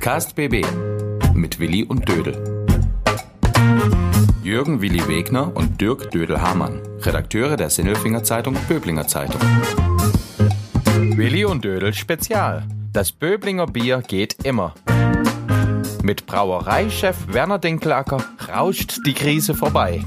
Podcast BB mit Willi und Dödel. Jürgen Willi Wegner und Dirk Dödel-Hamann, Redakteure der Sinnelfinger Zeitung Böblinger Zeitung. Willi und Dödel Spezial. Das Böblinger Bier geht immer. Mit Brauereichef Werner Dinkelacker rauscht die Krise vorbei.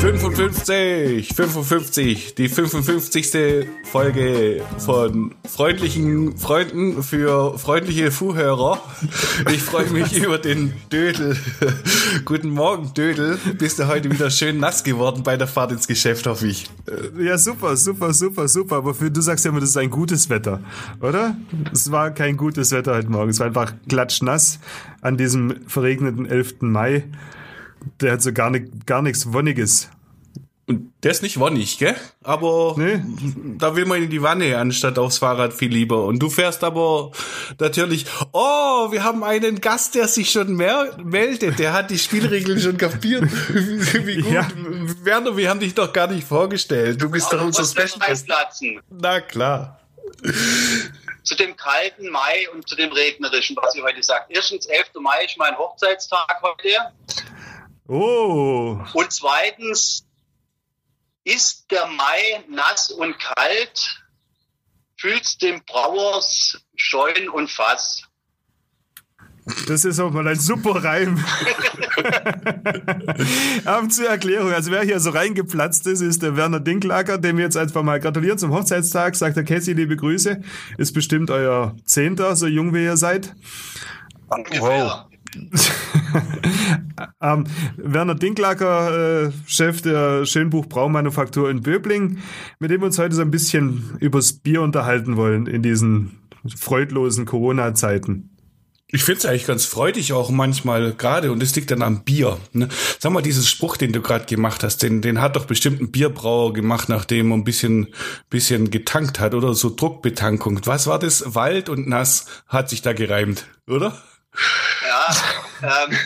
55, 55, die 55. Folge von freundlichen Freunden für freundliche Zuhörer. Ich freue mich über den Dödel. Guten Morgen, Dödel. Bist du heute wieder schön nass geworden bei der Fahrt ins Geschäft, hoffe ich. Ja, super, super, super, super. Aber für, du sagst ja immer, das ist ein gutes Wetter, oder? Es war kein gutes Wetter heute Morgen. Es war einfach klatschnass an diesem verregneten 11. Mai. Der hat so gar, nicht, gar nichts Wonniges. Und der ist nicht wonnig, gell? Aber nee. da will man in die Wanne anstatt aufs Fahrrad viel lieber. Und du fährst aber natürlich, oh, wir haben einen Gast, der sich schon mehr meldet. Der hat die Spielregeln schon kapiert. Wie gut. Ja. Werner, wir haben dich doch gar nicht vorgestellt. Du bist aber doch unser Special. Na klar. Zu dem kalten Mai und zu dem regnerischen, was ihr heute sagt. Erstens, 11. Mai ist mein Hochzeitstag heute. Oh. Und zweitens, ist der Mai nass und kalt, fühlt's dem Brauers Scheun und Fass. Das ist auch mal ein super Reim. Aber zur Erklärung, also wer hier so reingeplatzt ist, ist der Werner Dinklager, dem wir jetzt einfach mal gratulieren zum Hochzeitstag. Sagt der Cassie, liebe Grüße. Ist bestimmt euer Zehnter, so jung wie ihr seid. Wow. ähm, Werner Dinklacker, äh, Chef der Schönbuch Braumanufaktur in Böbling, mit dem wir uns heute so ein bisschen übers Bier unterhalten wollen in diesen freudlosen Corona-Zeiten. Ich finde es eigentlich ganz freudig auch manchmal gerade und es liegt dann am Bier. Ne? Sag mal, dieses Spruch, den du gerade gemacht hast, den, den hat doch bestimmt ein Bierbrauer gemacht, nachdem er ein bisschen, bisschen getankt hat oder so Druckbetankung. Was war das? Wald und nass hat sich da gereimt, oder? Ja, ähm,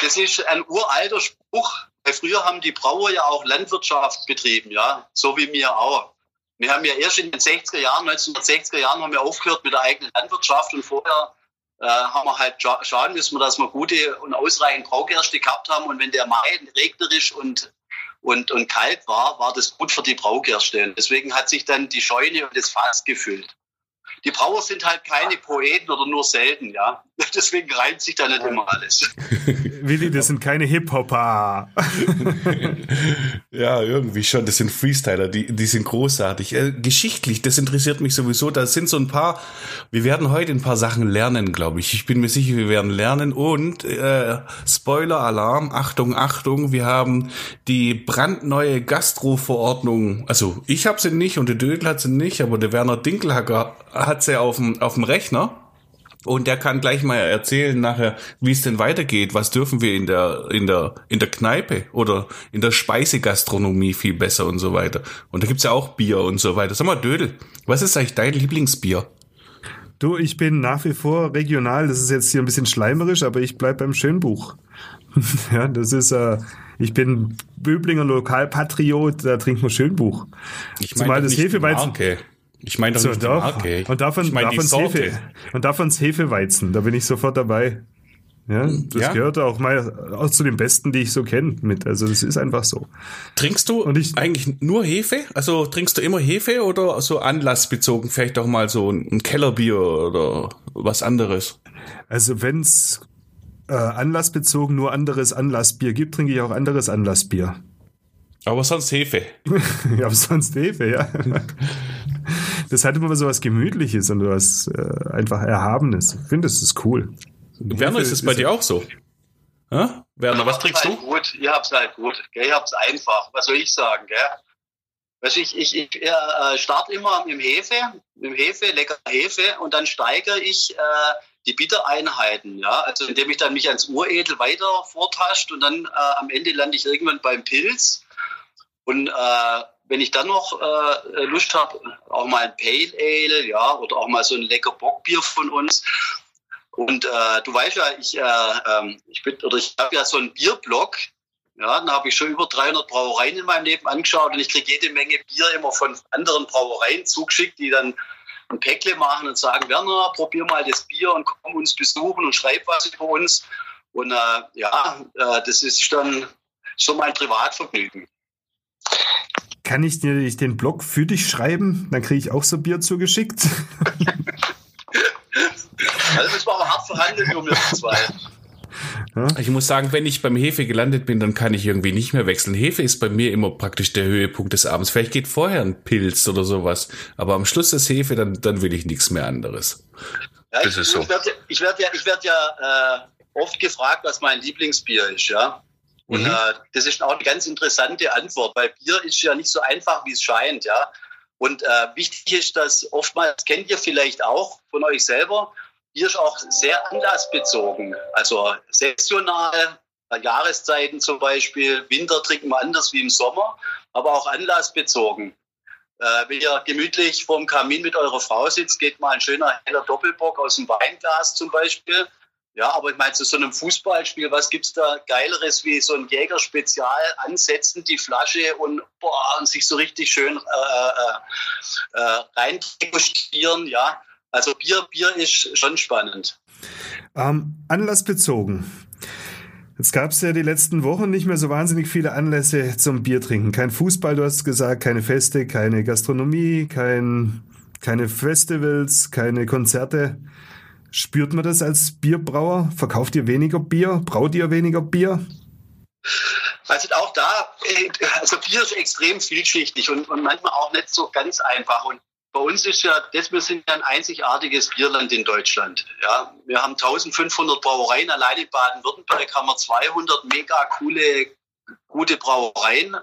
das ist ein uralter Spruch. Früher haben die Brauer ja auch Landwirtschaft betrieben, ja, so wie wir auch. Wir haben ja erst in den 60er Jahren, 1960er Jahren haben wir aufgehört mit der eigenen Landwirtschaft und vorher äh, haben wir halt schauen müssen, dass wir gute und ausreichend Braugerste gehabt haben und wenn der Mai regnerisch und und, und kalt war, war das gut für die Braugerste. deswegen hat sich dann die Scheune und das Fass gefüllt die Brauer sind halt keine Poeten oder nur selten, ja. Deswegen reimt sich da nicht immer alles. Willi, das sind keine Hip-Hopper. ja, irgendwie schon. Das sind Freestyler, die, die sind großartig. Äh, geschichtlich, das interessiert mich sowieso. Da sind so ein paar, wir werden heute ein paar Sachen lernen, glaube ich. Ich bin mir sicher, wir werden lernen. Und äh, Spoiler-Alarm, Achtung, Achtung, wir haben die brandneue Gastro-Verordnung. Also ich habe sie nicht und der Dödel hat sie nicht, aber der Werner Dinkelhacker hat sie auf dem, auf dem Rechner. Und der kann gleich mal erzählen nachher, wie es denn weitergeht. Was dürfen wir in der, in der, in der Kneipe oder in der Speisegastronomie viel besser und so weiter. Und da gibt's ja auch Bier und so weiter. Sag mal, Dödel, was ist eigentlich dein Lieblingsbier? Du, ich bin nach wie vor regional. Das ist jetzt hier ein bisschen schleimerisch, aber ich bleib beim Schönbuch. ja, das ist, äh, ich bin Böblinger Lokalpatriot, da trinkt man Schönbuch. Ich meine Zumal das Hefeweizen. Okay. Ich meine doch so, nicht doch. Marke. Und davon, ich mein davon's Hefe, und davon's Hefeweizen, da bin ich sofort dabei. Ja, das ja. gehört auch mal auch zu den besten, die ich so kenne mit. Also das ist einfach so. Trinkst du und ich, eigentlich nur Hefe? Also trinkst du immer Hefe oder so anlassbezogen vielleicht auch mal so ein Kellerbier oder was anderes? Also wenn's äh, anlassbezogen nur anderes Anlassbier gibt, trinke ich auch anderes Anlassbier. Aber sonst Hefe. ja, aber sonst Hefe, ja. das hat immer so was Gemütliches und was äh, einfach Erhabenes. Ich finde, das ist cool. Werner, ist es bei dir auch so? Ja? Werner, was trinkst halt du? Gut, ihr habt's halt gut. Gell? Ihr habt's einfach. Was soll ich sagen? Gell? Weißt, ich, ich, ich äh, starte immer mit dem Hefe, mit dem Hefe, lecker Hefe, und dann steigere ich äh, die Bittereinheiten, ja, also indem ich dann mich ans Uredel weiter vortascht und dann äh, am Ende lande ich irgendwann beim Pilz und äh, wenn ich dann noch äh, Lust habe, auch mal ein Pale Ale, ja, oder auch mal so ein lecker Bockbier von uns. Und äh, du weißt ja, ich, äh, ähm, ich bin oder ich habe ja so einen Bierblog. Ja, dann habe ich schon über 300 Brauereien in meinem Leben angeschaut und ich kriege jede Menge Bier immer von anderen Brauereien zugeschickt, die dann ein Päckle machen und sagen, Werner, probier mal das Bier und komm uns besuchen und schreib was über uns. Und äh, ja, äh, das ist dann so mein Privatvergnügen. Kann ich dir den Blog für dich schreiben? Dann kriege ich auch so Bier zugeschickt. also das war aber hart verhandelt um wir zwei. Ich muss sagen, wenn ich beim Hefe gelandet bin, dann kann ich irgendwie nicht mehr wechseln. Hefe ist bei mir immer praktisch der Höhepunkt des Abends. Vielleicht geht vorher ein Pilz oder sowas, aber am Schluss des Hefe, dann, dann will ich nichts mehr anderes. Ja, das ich, ist so. Ich werde ich werd ja, ich werd ja äh, oft gefragt, was mein Lieblingsbier ist, ja. Und mhm. äh, das ist auch eine ganz interessante Antwort, weil Bier ist ja nicht so einfach, wie es scheint, ja. Und äh, wichtig ist, dass oftmals kennt ihr vielleicht auch von euch selber, hier ist auch sehr anlassbezogen, also saisonal, Jahreszeiten zum Beispiel. Winter trinken wir anders wie im Sommer, aber auch anlassbezogen. Äh, wenn ihr gemütlich vorm Kamin mit eurer Frau sitzt, geht mal ein schöner heller Doppelbock aus dem Weinglas zum Beispiel. Ja, aber ich meine, zu so einem Fußballspiel, was gibt's da Geileres wie so ein Jäger-Spezial ansetzen, die Flasche und, boah, und sich so richtig schön äh, äh, äh rein ja. Also Bier, Bier ist schon spannend. Ähm, anlassbezogen. Jetzt gab es ja die letzten Wochen nicht mehr so wahnsinnig viele Anlässe zum Bier trinken. Kein Fußball, du hast gesagt, keine Feste, keine Gastronomie, kein, keine Festivals, keine Konzerte. Spürt man das als Bierbrauer? Verkauft ihr weniger Bier? Braut ihr weniger Bier? Also auch da, äh, also Bier ist extrem vielschichtig und, und manchmal auch nicht so ganz einfach. Und bei uns ist ja, das, wir sind ja ein einzigartiges Bierland in Deutschland. Ja, wir haben 1500 Brauereien, allein in Baden-Württemberg haben wir 200 mega coole, gute Brauereien.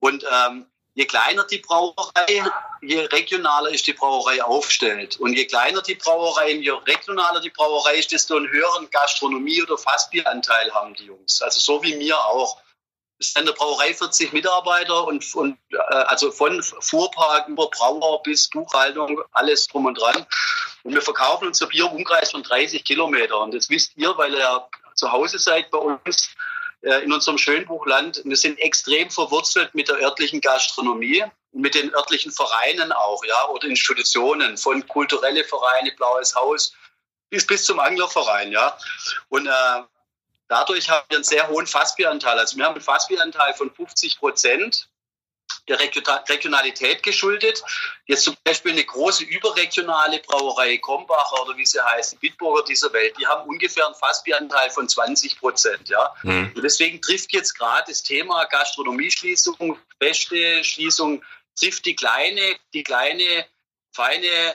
Und ähm, je kleiner die Brauerei, je regionaler ist die Brauerei aufgestellt. Und je kleiner die Brauerei, je regionaler die Brauerei ist, desto einen höheren Gastronomie- oder Fassbieranteil haben die Jungs. Also so wie mir auch ist in der Brauerei 40 Mitarbeiter und, und äh, also von Fuhrpark über Brauer bis Buchhaltung, alles drum und dran. Und wir verkaufen unser Bier im Umkreis von 30 Kilometern. Und das wisst ihr, weil ihr zu Hause seid bei uns in unserem Schönbuchland. Wir sind extrem verwurzelt mit der örtlichen Gastronomie, mit den örtlichen Vereinen auch, ja, oder Institutionen, von kulturelle Vereine, Blaues Haus bis, bis zum Anglerverein, ja. Und äh, Dadurch haben wir einen sehr hohen Fassbieranteil. Also wir haben einen Fassbieranteil von 50 Prozent der Regionalität geschuldet. Jetzt zum Beispiel eine große überregionale Brauerei Krombacher oder wie sie heißt, Bitburger dieser Welt, die haben ungefähr einen Fassbieranteil von 20 Prozent. Ja? Mhm. Und deswegen trifft jetzt gerade das Thema Gastronomieschließung, beste Schließung, trifft die kleine, die kleine, feine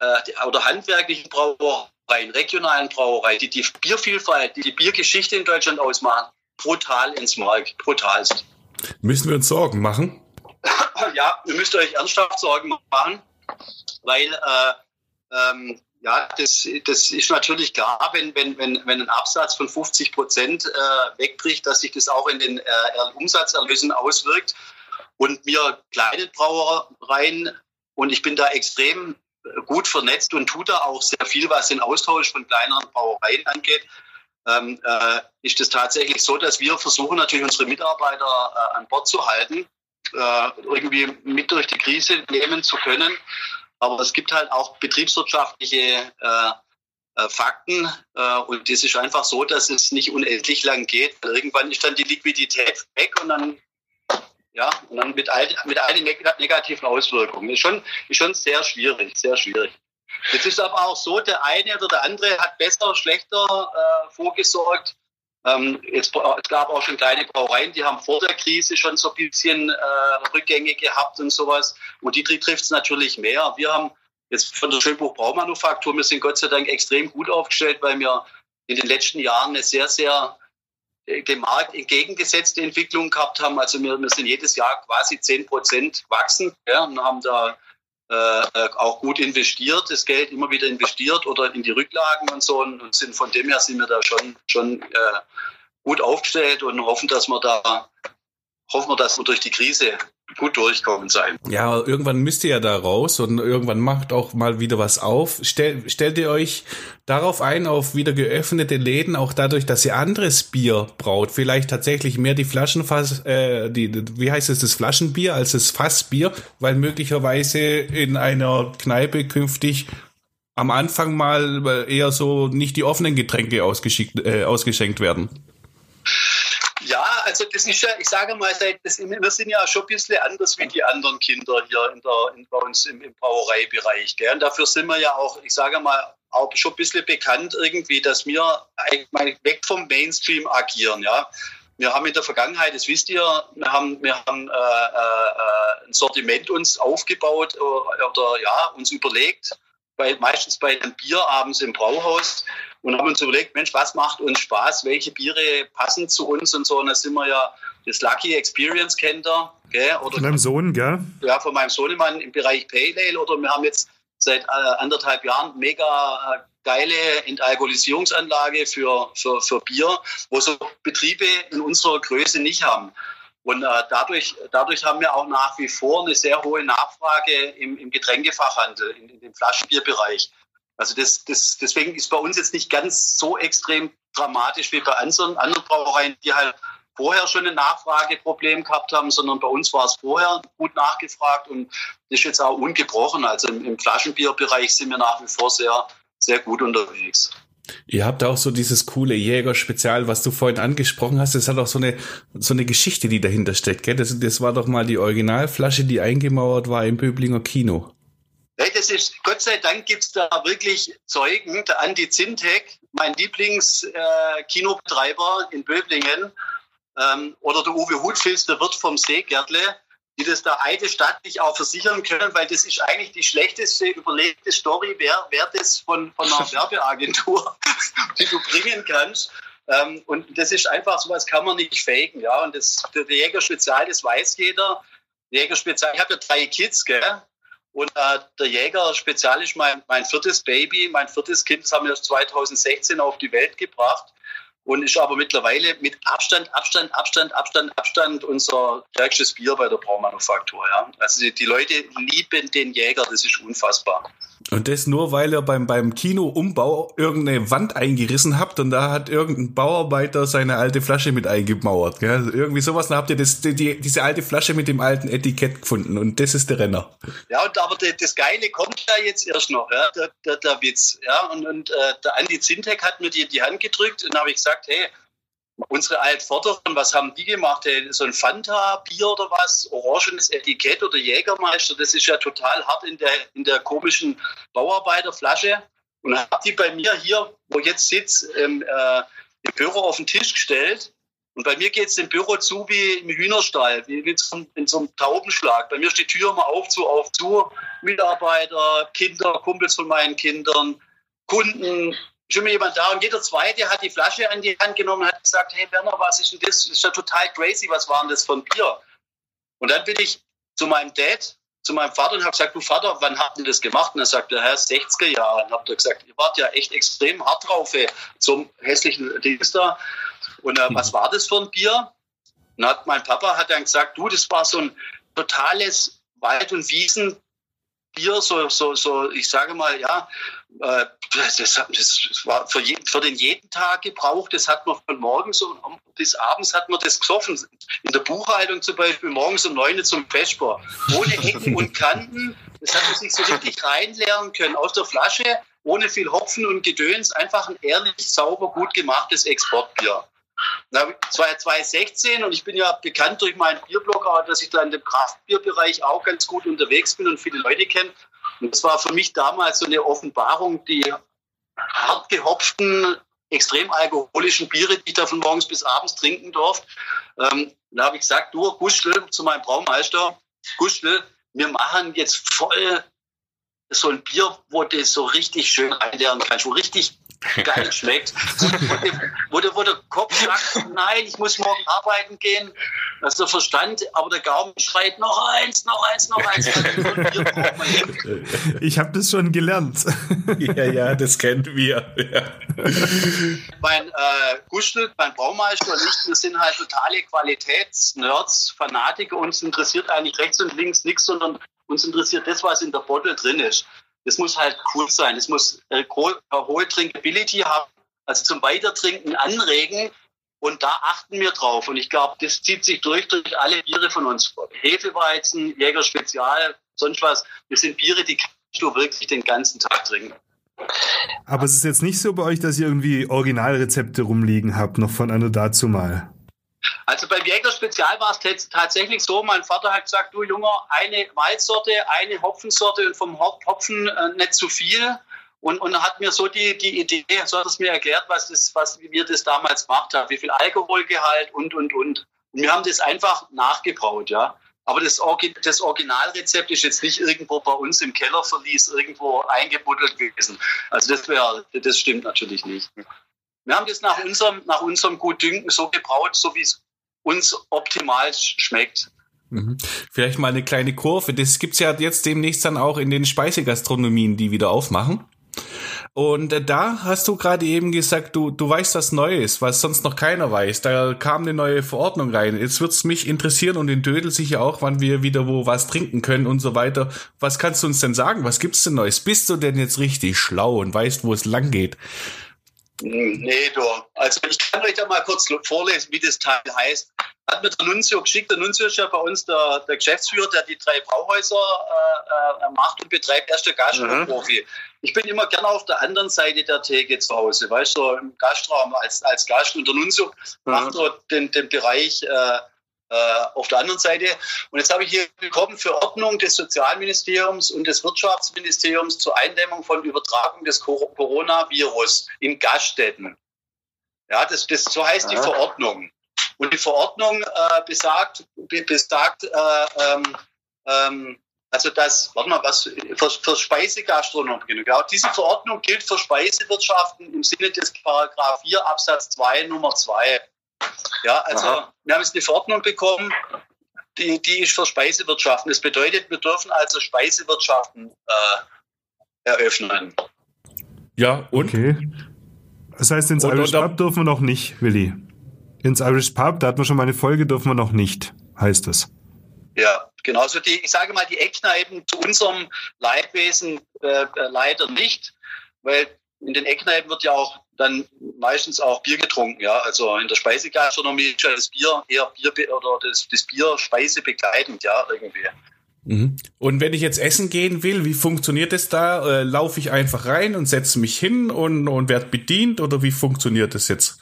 äh, oder handwerklichen Brauerei Brauereien, regionalen Brauereien, die die Biervielfalt, die die Biergeschichte in Deutschland ausmachen, brutal ins Mark, brutalst. Müssen wir uns Sorgen machen? ja, ihr müsst euch ernsthaft Sorgen machen, weil äh, ähm, ja, das, das ist natürlich klar, wenn, wenn, wenn, ein Absatz von 50 Prozent äh, wegbricht, dass sich das auch in den äh, Umsatzerlösen auswirkt. Und wir kleine Brauereien, und ich bin da extrem gut vernetzt und tut da auch sehr viel, was den Austausch von kleineren Brauereien angeht. Ähm, äh, ist es tatsächlich so, dass wir versuchen, natürlich unsere Mitarbeiter äh, an Bord zu halten, irgendwie mit durch die Krise nehmen zu können. Aber es gibt halt auch betriebswirtschaftliche äh, äh, Fakten äh, und es ist einfach so, dass es nicht unendlich lang geht. Irgendwann ist dann die Liquidität weg und dann ja, und dann mit all, mit all den negativen Auswirkungen. Ist schon, ist schon sehr schwierig, sehr schwierig. Jetzt ist aber auch so, der eine oder der andere hat besser, schlechter äh, vorgesorgt. Ähm, es gab auch schon kleine Brauereien, die haben vor der Krise schon so ein bisschen äh, Rückgänge gehabt und sowas. Und die trifft es natürlich mehr. Wir haben jetzt von der Schönbuch Braumanufaktur, wir sind Gott sei Dank extrem gut aufgestellt, weil wir in den letzten Jahren eine sehr, sehr dem Markt entgegengesetzte Entwicklung gehabt haben. Also wir, wir sind jedes Jahr quasi 10 Prozent wachsen ja, und haben da äh, auch gut investiert, das Geld immer wieder investiert oder in die Rücklagen und so und sind von dem her sind wir da schon, schon äh, gut aufgestellt und hoffen, dass wir da hoffen wir, dass wir durch die Krise gut durchkommen sein. Ja, irgendwann müsst ihr ja da raus und irgendwann macht auch mal wieder was auf. Stell, stellt ihr euch darauf ein, auf wieder geöffnete Läden, auch dadurch, dass ihr anderes Bier braut, vielleicht tatsächlich mehr die Flaschenfass, äh, die, wie heißt es, das Flaschenbier als das Fassbier, weil möglicherweise in einer Kneipe künftig am Anfang mal eher so nicht die offenen Getränke ausgeschickt, äh, ausgeschenkt werden. Ja, also das ist ja, ich sage mal, das, wir sind ja schon ein bisschen anders wie die anderen Kinder hier in der, in, bei uns im, im Brauereibereich. Gell? Und dafür sind wir ja auch, ich sage mal, auch schon ein bisschen bekannt irgendwie, dass wir eigentlich weg vom Mainstream agieren. Ja? Wir haben in der Vergangenheit, das wisst ihr, wir haben, wir haben äh, äh, ein Sortiment uns aufgebaut äh, oder ja, uns überlegt, bei, meistens bei den Bierabends im Brauhaus und haben uns überlegt, Mensch, was macht uns Spaß, welche Biere passen zu uns und so. Und da sind wir ja das Lucky Experience kennt er, gell? Oder von deinem Sohn, gell? Ja, von meinem Sohnemann im Bereich Pale Ale oder wir haben jetzt seit äh, anderthalb Jahren mega äh, geile Entalkoholisierungsanlage für, für, für Bier, wo so Betriebe in unserer Größe nicht haben. Und äh, dadurch, dadurch haben wir auch nach wie vor eine sehr hohe Nachfrage im, im Getränkefachhandel, in, in dem Flaschenbierbereich. Also das, das, deswegen ist bei uns jetzt nicht ganz so extrem dramatisch wie bei anderen, anderen Brauereien, die halt vorher schon ein Nachfrageproblem gehabt haben, sondern bei uns war es vorher gut nachgefragt und ist jetzt auch ungebrochen. Also im, im Flaschenbierbereich sind wir nach wie vor sehr, sehr gut unterwegs. Ihr habt auch so dieses coole Jäger-Spezial, was du vorhin angesprochen hast. Das hat auch so eine, so eine Geschichte, die dahinter steckt, gell? Das, das war doch mal die Originalflasche, die eingemauert war im Böblinger Kino. Hey, das ist, Gott sei Dank gibt es da wirklich Zeugen. Der Andi Zintek, mein Lieblings-Kinobetreiber äh, in Böblingen, ähm, oder der Uwe Hutfils, der Wirt vom Seegärtle, die das da eidesstattlich auch versichern können, weil das ist eigentlich die schlechteste überlegte Story, wer, wer das von, von einer Werbeagentur, die du bringen kannst. Ähm, und das ist einfach, sowas kann man nicht faken. Ja? Und das, der, der Jäger Spezial, das weiß jeder. Der Jäger Spezial, ich habe ja drei Kids, gell? Und äh, der Jäger Spezial ist mein, mein viertes Baby, mein viertes Kind, das haben wir 2016 auf die Welt gebracht und ist aber mittlerweile mit Abstand, Abstand, Abstand, Abstand, Abstand unser stärkstes Bier bei der Braumanufaktur. Ja. Also die, die Leute lieben den Jäger, das ist unfassbar. Und das nur, weil ihr beim, beim Kinoumbau irgendeine Wand eingerissen habt und da hat irgendein Bauarbeiter seine alte Flasche mit eingemauert. Gell? Also irgendwie sowas, dann habt ihr das, die, diese alte Flasche mit dem alten Etikett gefunden und das ist der Renner. Ja, und aber das Geile kommt ja jetzt erst noch, ja, der, der, der Witz. Ja, und, und äh, der Andi Zintek hat mir die die Hand gedrückt und habe ich gesagt, hey, Unsere Altvorderen, was haben die gemacht? So ein Fanta-Bier oder was? Orangenes Etikett oder Jägermeister, das ist ja total hart in der, in der komischen Bauarbeiterflasche. Und habe die bei mir hier, wo ich jetzt sitze, im, äh, im Büro auf den Tisch gestellt. Und bei mir geht es im Büro zu wie im Hühnerstall, wie in so, in so einem Taubenschlag. Bei mir steht die Tür immer auf, zu, auf, zu. Mitarbeiter, Kinder, Kumpels von meinen Kindern, Kunden, schon mal jemand da und jeder Zweite hat die Flasche an die Hand genommen und hat gesagt, hey Werner, was ist denn das? Das ist ja total crazy, was war denn das für ein Bier? Und dann bin ich zu meinem Dad, zu meinem Vater und habe gesagt, du Vater, wann habt ihr das gemacht? Und er sagte, Herr, 60er Jahre. Und habe gesagt, ihr wart ja echt extrem hart drauf ey, zum hässlichen Dings da. Und äh, was war das für ein Bier? Und hat mein Papa hat dann gesagt, du, das war so ein totales Wald- und Wiesen Bier, so, so, so, ich sage mal, ja, äh, das, das war für, jeden, für den jeden Tag gebraucht. Das hat man von morgens und bis abends hat man das gesoffen. In der Buchhaltung zum Beispiel morgens um neun zum Vesper. Ohne Ecken und Kanten. Das hat man sich so richtig reinlernen können aus der Flasche, ohne viel Hopfen und Gedöns. Einfach ein ehrlich, sauber, gut gemachtes Exportbier. 2016 und ich bin ja bekannt durch meinen Bierblog, dass ich da in dem Kraftbierbereich auch ganz gut unterwegs bin und viele Leute kenne. Und das war für mich damals so eine Offenbarung, die hart gehopften, extrem alkoholischen Biere, die ich da von morgens bis abends trinken durfte. Ähm, da habe ich gesagt, du, Gustel, zu meinem Braumeister, Gustel, wir machen jetzt voll so ein Bier, wo du so richtig schön einlernen kannst, wo richtig geil schmeckt. Wo, der, wo der Kopf sagt, nein, ich muss morgen arbeiten gehen. Das ist der Verstand, aber der Gaumen schreit noch eins, noch eins, noch eins. Ich habe das schon gelernt. Ja, ja, das kennen wir. Ja. Mein äh, Gustl, mein Baumeister und ich, wir sind halt totale Qualitätsnerds, Fanatiker. Uns interessiert eigentlich rechts und links nichts, sondern uns interessiert das, was in der Bottle drin ist. Das muss halt cool sein. Es muss äh, hohe Drinkability haben, also zum Weitertrinken anregen. Und da achten wir drauf. Und ich glaube, das zieht sich durch durch alle Biere von uns. Hefeweizen, Jäger Spezial, sonst was. Das sind Biere, die kannst du wirklich den ganzen Tag trinken. Aber es ist jetzt nicht so bei euch, dass ihr irgendwie Originalrezepte rumliegen habt, noch von einer dazu mal. Also beim Jäger Spezial war es tatsächlich so, mein Vater hat gesagt, du Junger, eine Malzsorte, eine Hopfensorte und vom Hopfen äh, nicht zu viel. Und, und hat mir so die, die Idee, so hat es mir erklärt, was, das, was wir das damals gemacht haben, wie viel Alkoholgehalt und, und, und. Und wir haben das einfach nachgebraut, ja. Aber das, das Originalrezept ist jetzt nicht irgendwo bei uns im Kellerverlies irgendwo eingebuddelt gewesen. Also das wäre, das stimmt natürlich nicht. Wir haben das nach unserem, nach unserem Gutdünken so gebraut, so wie es uns optimal schmeckt. Mhm. Vielleicht mal eine kleine Kurve. Das gibt's ja jetzt demnächst dann auch in den Speisegastronomien, die wieder aufmachen. Und äh, da hast du gerade eben gesagt, du, du weißt was Neues, was sonst noch keiner weiß. Da kam eine neue Verordnung rein. Jetzt wird's mich interessieren und den Dödel sicher auch, wann wir wieder wo was trinken können und so weiter. Was kannst du uns denn sagen? Was gibt's denn Neues? Bist du denn jetzt richtig schlau und weißt, wo es lang geht? Nee, du. Also ich kann euch da mal kurz vorlesen, wie das Teil heißt. Hat mir der Nunzio geschickt. Der Nunzio ist ja bei uns der, der Geschäftsführer, der die drei Brauhäuser äh, äh macht und betreibt. Er ist der Gastroprofi. Mhm. Ich bin immer gerne auf der anderen Seite der Theke zu Hause, weißt du, im Gastraum als, als Gast. Und der Nunzio mhm. macht dort den, den Bereich äh, auf der anderen Seite. Und jetzt habe ich hier bekommen Verordnung des Sozialministeriums und des Wirtschaftsministeriums zur Eindämmung von Übertragung des Coronavirus in Gaststätten. Ja, das, das so heißt die Verordnung. Und die Verordnung äh, besagt, besagt äh, ähm, ähm, also das, warte mal, was für, für Speisegastronomie. Genau. Diese Verordnung gilt für Speisewirtschaften im Sinne des Paragraph 4 Absatz 2 Nummer 2. Ja, also Aha. wir haben jetzt eine Verordnung bekommen, die, die ist für Speisewirtschaften. Das bedeutet, wir dürfen also Speisewirtschaften äh, eröffnen. Ja, und? Okay. Das heißt, ins und, Irish und, Pub dürfen wir noch nicht, Willi. Ins Irish Pub, da hatten wir schon mal eine Folge, dürfen wir noch nicht, heißt es. Ja, genau. Also die, ich sage mal, die Eckkneipen zu unserem Leidwesen äh, äh leider nicht, weil in den Eckkneipen wird ja auch dann meistens auch Bier getrunken, ja. Also in der Speisegastronomie ist ja das Bier eher Bier oder das, das Bier Speise begleitend, ja, irgendwie. Mhm. Und wenn ich jetzt essen gehen will, wie funktioniert es da? Äh, Laufe ich einfach rein und setze mich hin und, und werde bedient oder wie funktioniert das jetzt?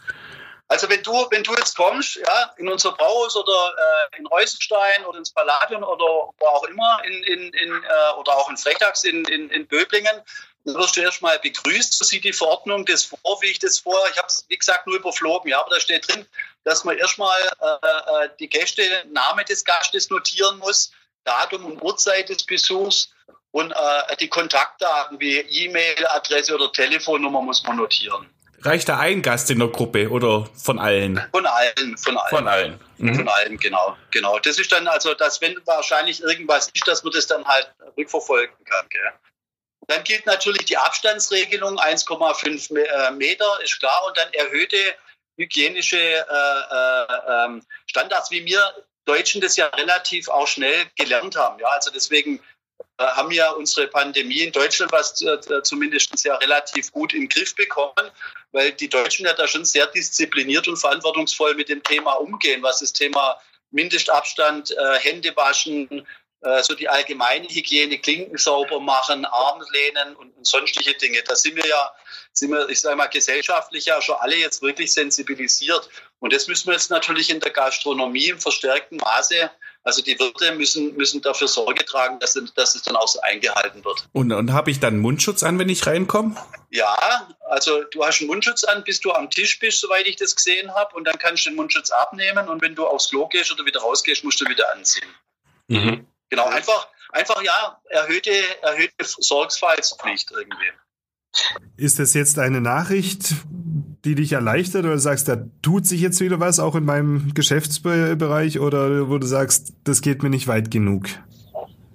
Also wenn du, wenn du jetzt kommst, ja, in unser Brauhaus oder äh, in Reusenstein oder ins Palladium oder wo auch immer, in, in, in, äh, oder auch in Freitags in, in, in Böblingen, dann wirst du erstmal begrüßt. So sieht die Verordnung das vor, wie ich das vor. Ich habe es, wie gesagt, nur überflogen. Ja, aber da steht drin, dass man erstmal äh, äh, die Gäste, Name des Gastes notieren muss, Datum und Uhrzeit des Besuchs und äh, die Kontaktdaten wie E-Mail, Adresse oder Telefonnummer muss man notieren. Reicht da ein Gast in der Gruppe oder von allen? Von allen, von allen. Von allen. Mhm. Von allen, genau, genau. Das ist dann also, dass wenn wahrscheinlich irgendwas ist, dass man das dann halt rückverfolgen kann. Gell? Dann gilt natürlich die Abstandsregelung, 1,5 äh, Meter, ist klar, und dann erhöhte hygienische äh, äh, ähm, Standards, wie wir Deutschen das ja relativ auch schnell gelernt haben. Ja, also deswegen äh, haben wir unsere Pandemie in Deutschland was äh, zumindest ja relativ gut im Griff bekommen, weil die Deutschen ja da schon sehr diszipliniert und verantwortungsvoll mit dem Thema umgehen, was das Thema Mindestabstand, äh, Hände waschen, äh, so die allgemeine Hygiene, Klinken sauber machen, Armlehnen und, und sonstige Dinge. Da sind wir ja, sind wir, ich sage mal, gesellschaftlich ja schon alle jetzt wirklich sensibilisiert. Und das müssen wir jetzt natürlich in der Gastronomie im verstärkten Maße also die Wirte müssen, müssen dafür Sorge tragen, dass, dass es dann auch so eingehalten wird. Und, und habe ich dann Mundschutz an, wenn ich reinkomme? Ja, also du hast einen Mundschutz an, bis du am Tisch bist, soweit ich das gesehen habe. Und dann kannst du den Mundschutz abnehmen und wenn du aufs Klo gehst oder wieder rausgehst, musst du wieder anziehen. Mhm. Genau, einfach, einfach ja, erhöhte, erhöhte Sorgfaltspflicht irgendwie. Ist das jetzt eine Nachricht, die dich erleichtert oder sagst, da tut sich jetzt wieder was auch in meinem Geschäftsbereich oder wo du sagst, das geht mir nicht weit genug?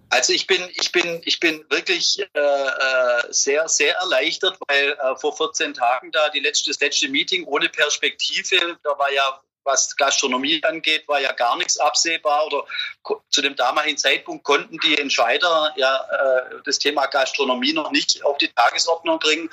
Also ich bin, ich bin, ich bin wirklich äh, äh sehr, sehr erleichtert, weil äh, vor 14 Tagen da die letzte, das letzte Meeting ohne Perspektive, da war ja was Gastronomie angeht, war ja gar nichts absehbar oder zu dem damaligen Zeitpunkt konnten die Entscheider ja äh, das Thema Gastronomie noch nicht auf die Tagesordnung bringen.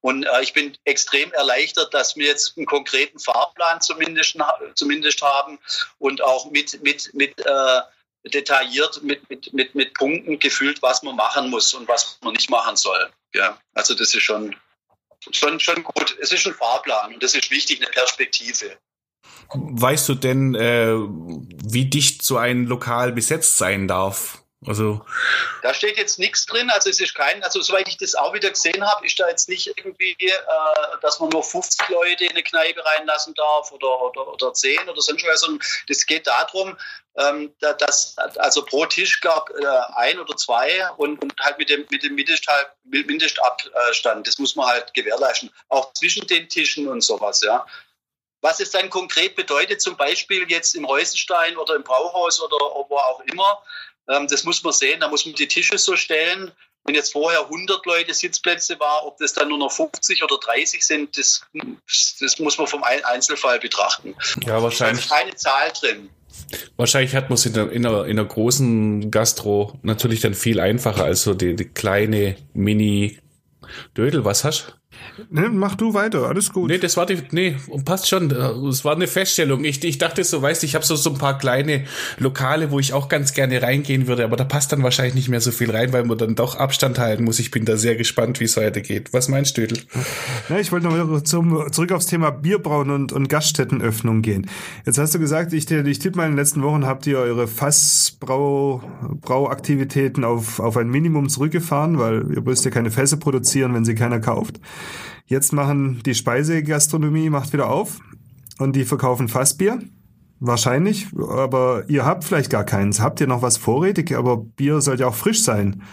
Und äh, ich bin extrem erleichtert, dass wir jetzt einen konkreten Fahrplan zumindest, zumindest haben und auch mit, mit, mit äh, detailliert mit, mit, mit, mit Punkten gefühlt, was man machen muss und was man nicht machen soll. Ja, also das ist schon, schon, schon gut. Es ist ein Fahrplan und das ist wichtig, eine Perspektive. Weißt du denn, äh, wie dicht so ein Lokal besetzt sein darf? Also da steht jetzt nichts drin, also es ist kein, also soweit ich das auch wieder gesehen habe, ist da jetzt nicht irgendwie, äh, dass man nur 50 Leute in eine Kneipe reinlassen darf oder, oder, oder 10 oder sonst was, sondern das geht darum, ähm, dass also pro Tisch gab äh, ein oder zwei und, und halt mit dem, mit dem Mindestabstand, das muss man halt gewährleisten, auch zwischen den Tischen und sowas, ja. Was es dann konkret bedeutet, zum Beispiel jetzt im Häusenstein oder im Brauhaus oder wo auch immer, ähm, das muss man sehen. Da muss man die Tische so stellen. Wenn jetzt vorher 100 Leute Sitzplätze war, ob das dann nur noch 50 oder 30 sind, das, das muss man vom Einzelfall betrachten. Ja, wahrscheinlich. Da ist keine Zahl drin. Wahrscheinlich hat man es in der, in, der, in der großen Gastro natürlich dann viel einfacher als so die, die kleine Mini-Dödel. Was hast du? Ne, mach du weiter, alles gut. Nee, das war die, nee, passt schon. Es war eine Feststellung. Ich, ich dachte so, weißt ich habe so, so ein paar kleine Lokale, wo ich auch ganz gerne reingehen würde, aber da passt dann wahrscheinlich nicht mehr so viel rein, weil man dann doch Abstand halten muss. Ich bin da sehr gespannt, wie es weitergeht. Was meinst du? Ja, ich wollte noch zum, zurück aufs Thema Bierbrauen und, und Gaststättenöffnung gehen. Jetzt hast du gesagt, ich, ich tippe mal, in den letzten Wochen habt ihr eure Fassbrauaktivitäten auf, auf ein Minimum zurückgefahren, weil ihr müsst ja keine Fässer produzieren, wenn sie keiner kauft. Jetzt machen die Speisegastronomie macht wieder auf und die verkaufen Fassbier. Wahrscheinlich, aber ihr habt vielleicht gar keins. Habt ihr noch was vorrätig? Aber Bier sollte auch frisch sein.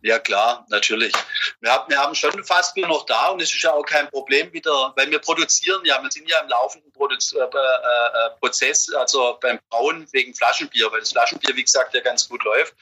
Ja klar, natürlich. Wir haben, wir haben schon Fassbier noch da und es ist ja auch kein Problem wieder, weil wir produzieren ja, wir sind ja im laufenden Produ äh, äh, Prozess, also beim Brauen wegen Flaschenbier, weil das Flaschenbier, wie gesagt, ja ganz gut läuft.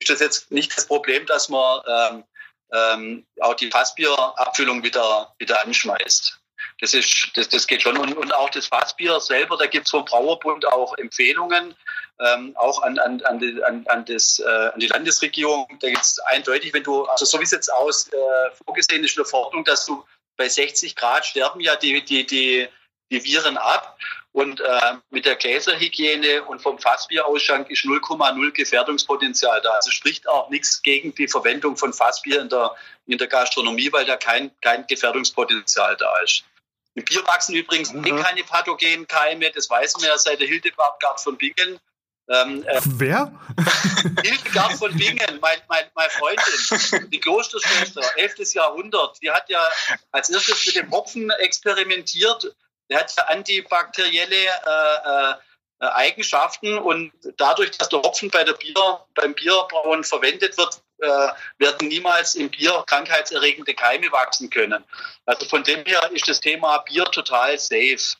Ist das jetzt nicht das Problem, dass man ähm, ähm, auch die Fassbierabfüllung wieder, wieder anschmeißt. Das, ist, das, das geht schon. Und, und auch das Fassbier selber, da gibt es vom Brauerbund auch Empfehlungen, ähm, auch an, an, an, die, an, an, das, äh, an die Landesregierung. Da gibt es eindeutig, wenn du, also so wie es jetzt aus äh, vorgesehen ist, eine Verordnung, dass du bei 60 Grad sterben ja die, die, die, die Viren ab. Und äh, mit der Gläserhygiene und vom Fassbierausschank ist 0,0 Gefährdungspotenzial da. Also spricht auch nichts gegen die Verwendung von Fassbier in der, in der Gastronomie, weil da kein, kein Gefährdungspotenzial da ist. Im Bier wachsen übrigens mhm. eh keine pathogenen Keime, das weiß man ja seit der Hildegard von Bingen. Ähm, äh, Wer? Hildegard von Bingen, mein, mein, meine Freundin, die Klosterschwester, 11. Jahrhundert, die hat ja als erstes mit dem Hopfen experimentiert der hat ja antibakterielle äh, äh, Eigenschaften und dadurch, dass der Hopfen bei der Bier, beim Bierbrauen verwendet wird, äh, werden niemals im Bier krankheitserregende Keime wachsen können. Also von dem her ist das Thema Bier total safe.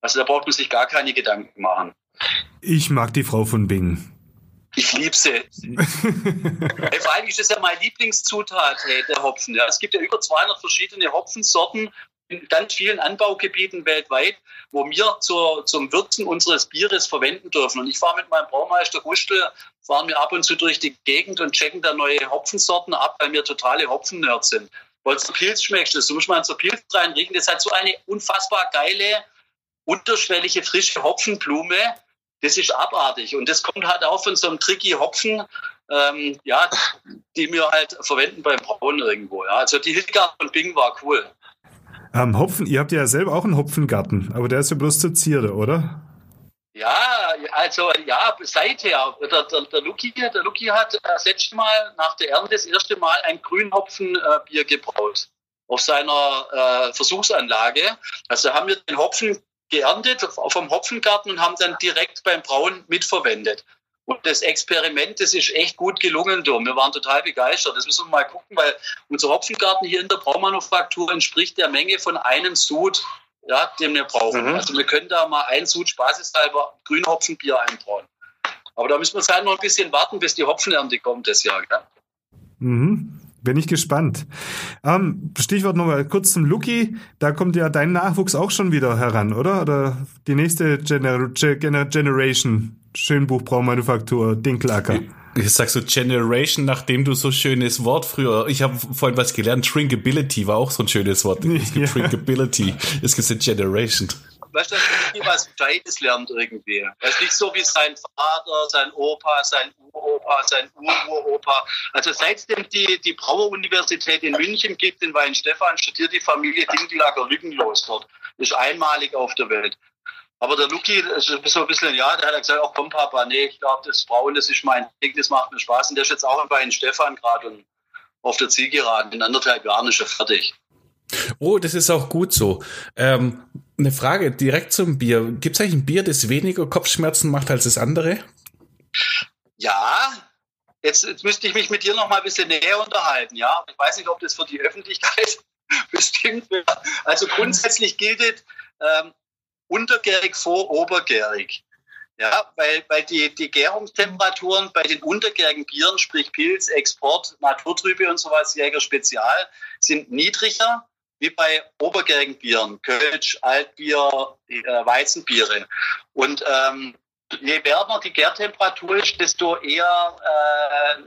Also da braucht man sich gar keine Gedanken machen. Ich mag die Frau von Bing. Ich liebe sie. Vor allem ist das ja meine Lieblingszutat, hey, der Hopfen. Ja. Es gibt ja über 200 verschiedene Hopfensorten in ganz vielen Anbaugebieten weltweit, wo wir zur, zum Würzen unseres Bieres verwenden dürfen. Und ich fahre mit meinem Braumeister Gustel, fahren wir ab und zu durch die Gegend und checken da neue Hopfensorten ab, weil wir totale Hopfennerds sind. Weil du Pilz schmeckst, das muss man zur Pilz reinriechen. Das hat so eine unfassbar geile, unterschwellige, frische Hopfenblume. Das ist abartig. Und das kommt halt auch von so einem tricky Hopfen, ähm, ja, die wir halt verwenden beim Brauen irgendwo. Ja. Also die Hildgard von Bing war cool. Ähm, Hopfen, ihr habt ja selber auch einen Hopfengarten, aber der ist ja bloß zur Zierde, oder? Ja, also ja, seither. Der, der, der, Luki, der Luki hat das letzte Mal nach der Ernte das erste Mal ein Grünhopfenbier äh, gebraut auf seiner äh, Versuchsanlage. Also haben wir den Hopfen geerntet vom Hopfengarten und haben dann direkt beim Brauen mitverwendet. Und das Experiment, das ist echt gut gelungen, du. Wir waren total begeistert. Das müssen wir mal gucken, weil unser Hopfengarten hier in der Braumanufaktur entspricht der Menge von einem Sud, ja, den wir brauchen. Mhm. Also wir können da mal ein Sud spaßeshalber Grünhopfenbier einbrauen. Aber da müssen wir jetzt halt noch ein bisschen warten, bis die Hopfenernte kommt das Jahr. Gell? Mhm. Bin ich gespannt. Ähm, Stichwort nochmal kurz zum Luki. Da kommt ja dein Nachwuchs auch schon wieder heran, oder? Oder die nächste Gener Gener Generation Schönbuch Braumanufaktur, Dinklacker. Jetzt sagst du Generation, nachdem du so schönes Wort früher, ich habe vorhin was gelernt, Shrinkability war auch so ein schönes Wort. Es gibt ja. Es gibt eine Generation. Weißt du, dass er was Gescheites lernt irgendwie. Weißt nicht so wie sein Vater, sein Opa, sein Uropa, sein Ururopa. Also seitdem die, die Brauer-Universität in München gibt, in Weinstefan, studiert die Familie Dinklager lückenlos dort. Ist einmalig auf der Welt. Aber der Luki ist so ein bisschen, ja, der hat gesagt, ach komm Papa, nee, ich glaube, das Brauen, das ist mein Ding, das macht mir Spaß. Und der ist jetzt auch bei Stefan gerade und auf der Zielgeraden. In anderthalb Jahren ist er fertig. Oh, das ist auch gut so. Ähm, eine Frage direkt zum Bier. Gibt es eigentlich ein Bier, das weniger Kopfschmerzen macht als das andere? Ja, jetzt, jetzt müsste ich mich mit dir noch mal ein bisschen näher unterhalten. Ja, ich weiß nicht, ob das für die Öffentlichkeit bestimmt wäre. Also grundsätzlich gilt, ähm, untergärig vor obergärig. Ja, weil, weil die, die Gärungstemperaturen bei den untergärigen Bieren, sprich Pilz, Export, Naturtrübe und sowas, Jäger Spezial, sind niedriger wie bei obergärigen Bieren, Kölsch, Altbier, äh, Weizenbiere. Und ähm, je wärmer die Gärtemperatur ist, desto eher äh,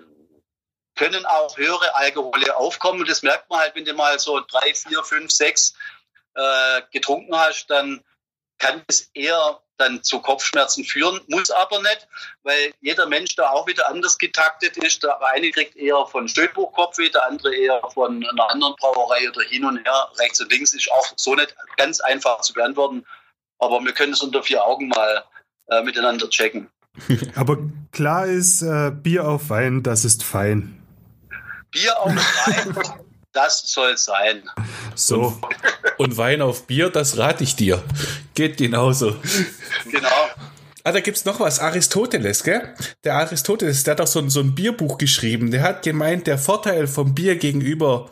können auch höhere Alkohole aufkommen. Und das merkt man halt, wenn du mal so drei, vier, fünf, sechs äh, getrunken hast, dann kann es eher dann zu Kopfschmerzen führen, muss aber nicht, weil jeder Mensch da auch wieder anders getaktet ist. Der eine kriegt eher von Schönbuch Kopfweh, der andere eher von einer anderen Brauerei oder hin und her, rechts und links ist auch so nicht ganz einfach zu beantworten. Aber wir können es unter vier Augen mal äh, miteinander checken. Aber klar ist, äh, Bier auf Wein, das ist fein. Bier auf Wein, das soll sein. So. Und, Wein auf Bier, das rate ich dir. Geht genauso. Genau. Ah, da gibt's noch was. Aristoteles, gell? Der Aristoteles, der hat auch so ein, so ein Bierbuch geschrieben. Der hat gemeint, der Vorteil vom Bier gegenüber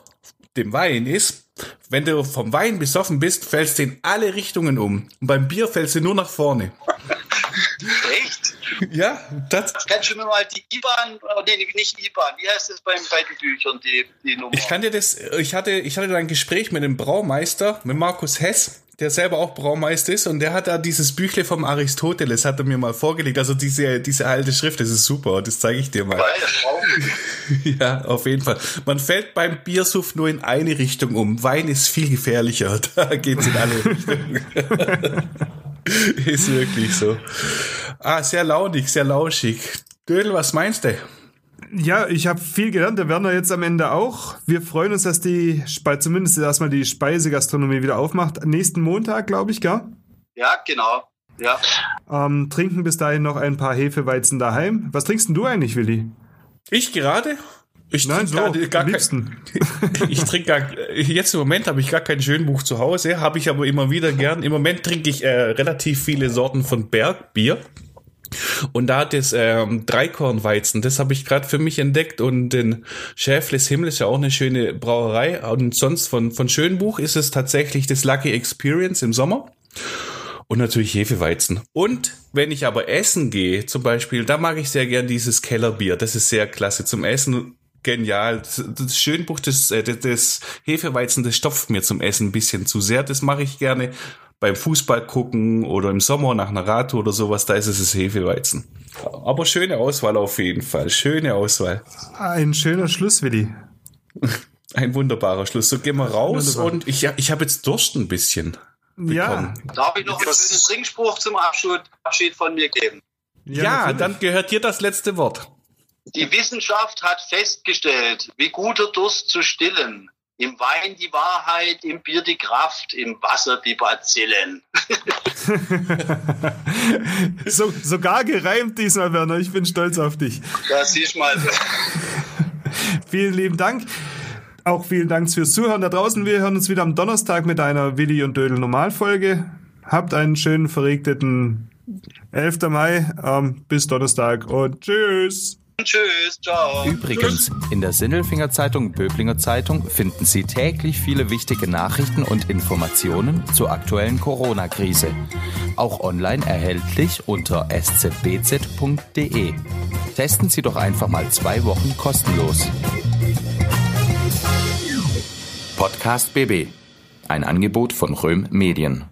dem Wein ist, wenn du vom Wein besoffen bist, fällst du in alle Richtungen um. Und beim Bier fällst du nur nach vorne. Ja, das. Kannst du mir mal die IBAN, oh, nee, nicht IBAN, wie heißt das beim, bei den Büchern, die, die Nummer? Ich kann dir das, ich hatte, ich hatte da ein Gespräch mit dem Braumeister, mit Markus Hess, der selber auch Braumeister ist und der hat da dieses Büchle vom Aristoteles, hat er mir mal vorgelegt, also diese, diese alte Schrift, das ist super, das zeige ich dir mal. ja, auf jeden Fall. Man fällt beim Biersuff nur in eine Richtung um. Wein ist viel gefährlicher, da geht's in alle Richtungen. ist wirklich so. Ah, sehr launig, sehr lauschig. Dödel, was meinst du? Ja, ich habe viel gelernt, der Werner jetzt am Ende auch. Wir freuen uns, dass die, zumindest erstmal die Speisegastronomie wieder aufmacht. Nächsten Montag, glaube ich, gell? Ja, genau. Ja. Ähm, trinken bis dahin noch ein paar Hefeweizen daheim. Was trinkst denn du eigentlich, Willi? Ich gerade? Ich Nein, so, gar, gar kein, ich trinke gar, jetzt im Moment habe ich gar kein Schönbuch zu Hause, habe ich aber immer wieder gern. Im Moment trinke ich äh, relativ viele Sorten von Bergbier. Und da hat es ähm, Dreikornweizen, das habe ich gerade für mich entdeckt. Und den Schäfles Himmel ist ja auch eine schöne Brauerei. Und sonst von, von Schönbuch ist es tatsächlich das Lucky Experience im Sommer. Und natürlich Hefeweizen. Und wenn ich aber essen gehe, zum Beispiel, da mag ich sehr gern dieses Kellerbier. Das ist sehr klasse zum Essen. Genial. Das, Schönbuch, das, äh, das, das Hefeweizen, das stopft mir zum Essen ein bisschen zu sehr. Das mache ich gerne beim Fußball gucken oder im Sommer nach einer Radtour oder sowas, da ist es das Hefeweizen. Aber schöne Auswahl auf jeden Fall. Schöne Auswahl. Ein schöner Schluss, Willi. Ein wunderbarer Schluss. So gehen wir raus Wunderbar. und ich, ich habe jetzt Durst ein bisschen. Bekommen. Ja. Darf ich noch einen schönen Trinkspruch zum Abschied von mir geben? Ja, ja dann gehört dir das letzte Wort. Die Wissenschaft hat festgestellt, wie guter Durst zu stillen. Im Wein die Wahrheit, im Bier die Kraft, im Wasser die Bazillen. so, sogar gereimt diesmal, Werner. Ich bin stolz auf dich. Das siehst mal. vielen lieben Dank. Auch vielen Dank fürs Zuhören da draußen. Wir hören uns wieder am Donnerstag mit einer Willi und Dödel Normalfolge. Habt einen schönen verregneten 11. Mai, ähm, bis Donnerstag und tschüss. Tschüss, ciao. Übrigens, in der Sinnelfinger Zeitung Böblinger Zeitung finden Sie täglich viele wichtige Nachrichten und Informationen zur aktuellen Corona-Krise. Auch online erhältlich unter szbz.de. Testen Sie doch einfach mal zwei Wochen kostenlos. Podcast BB. Ein Angebot von Röhm Medien.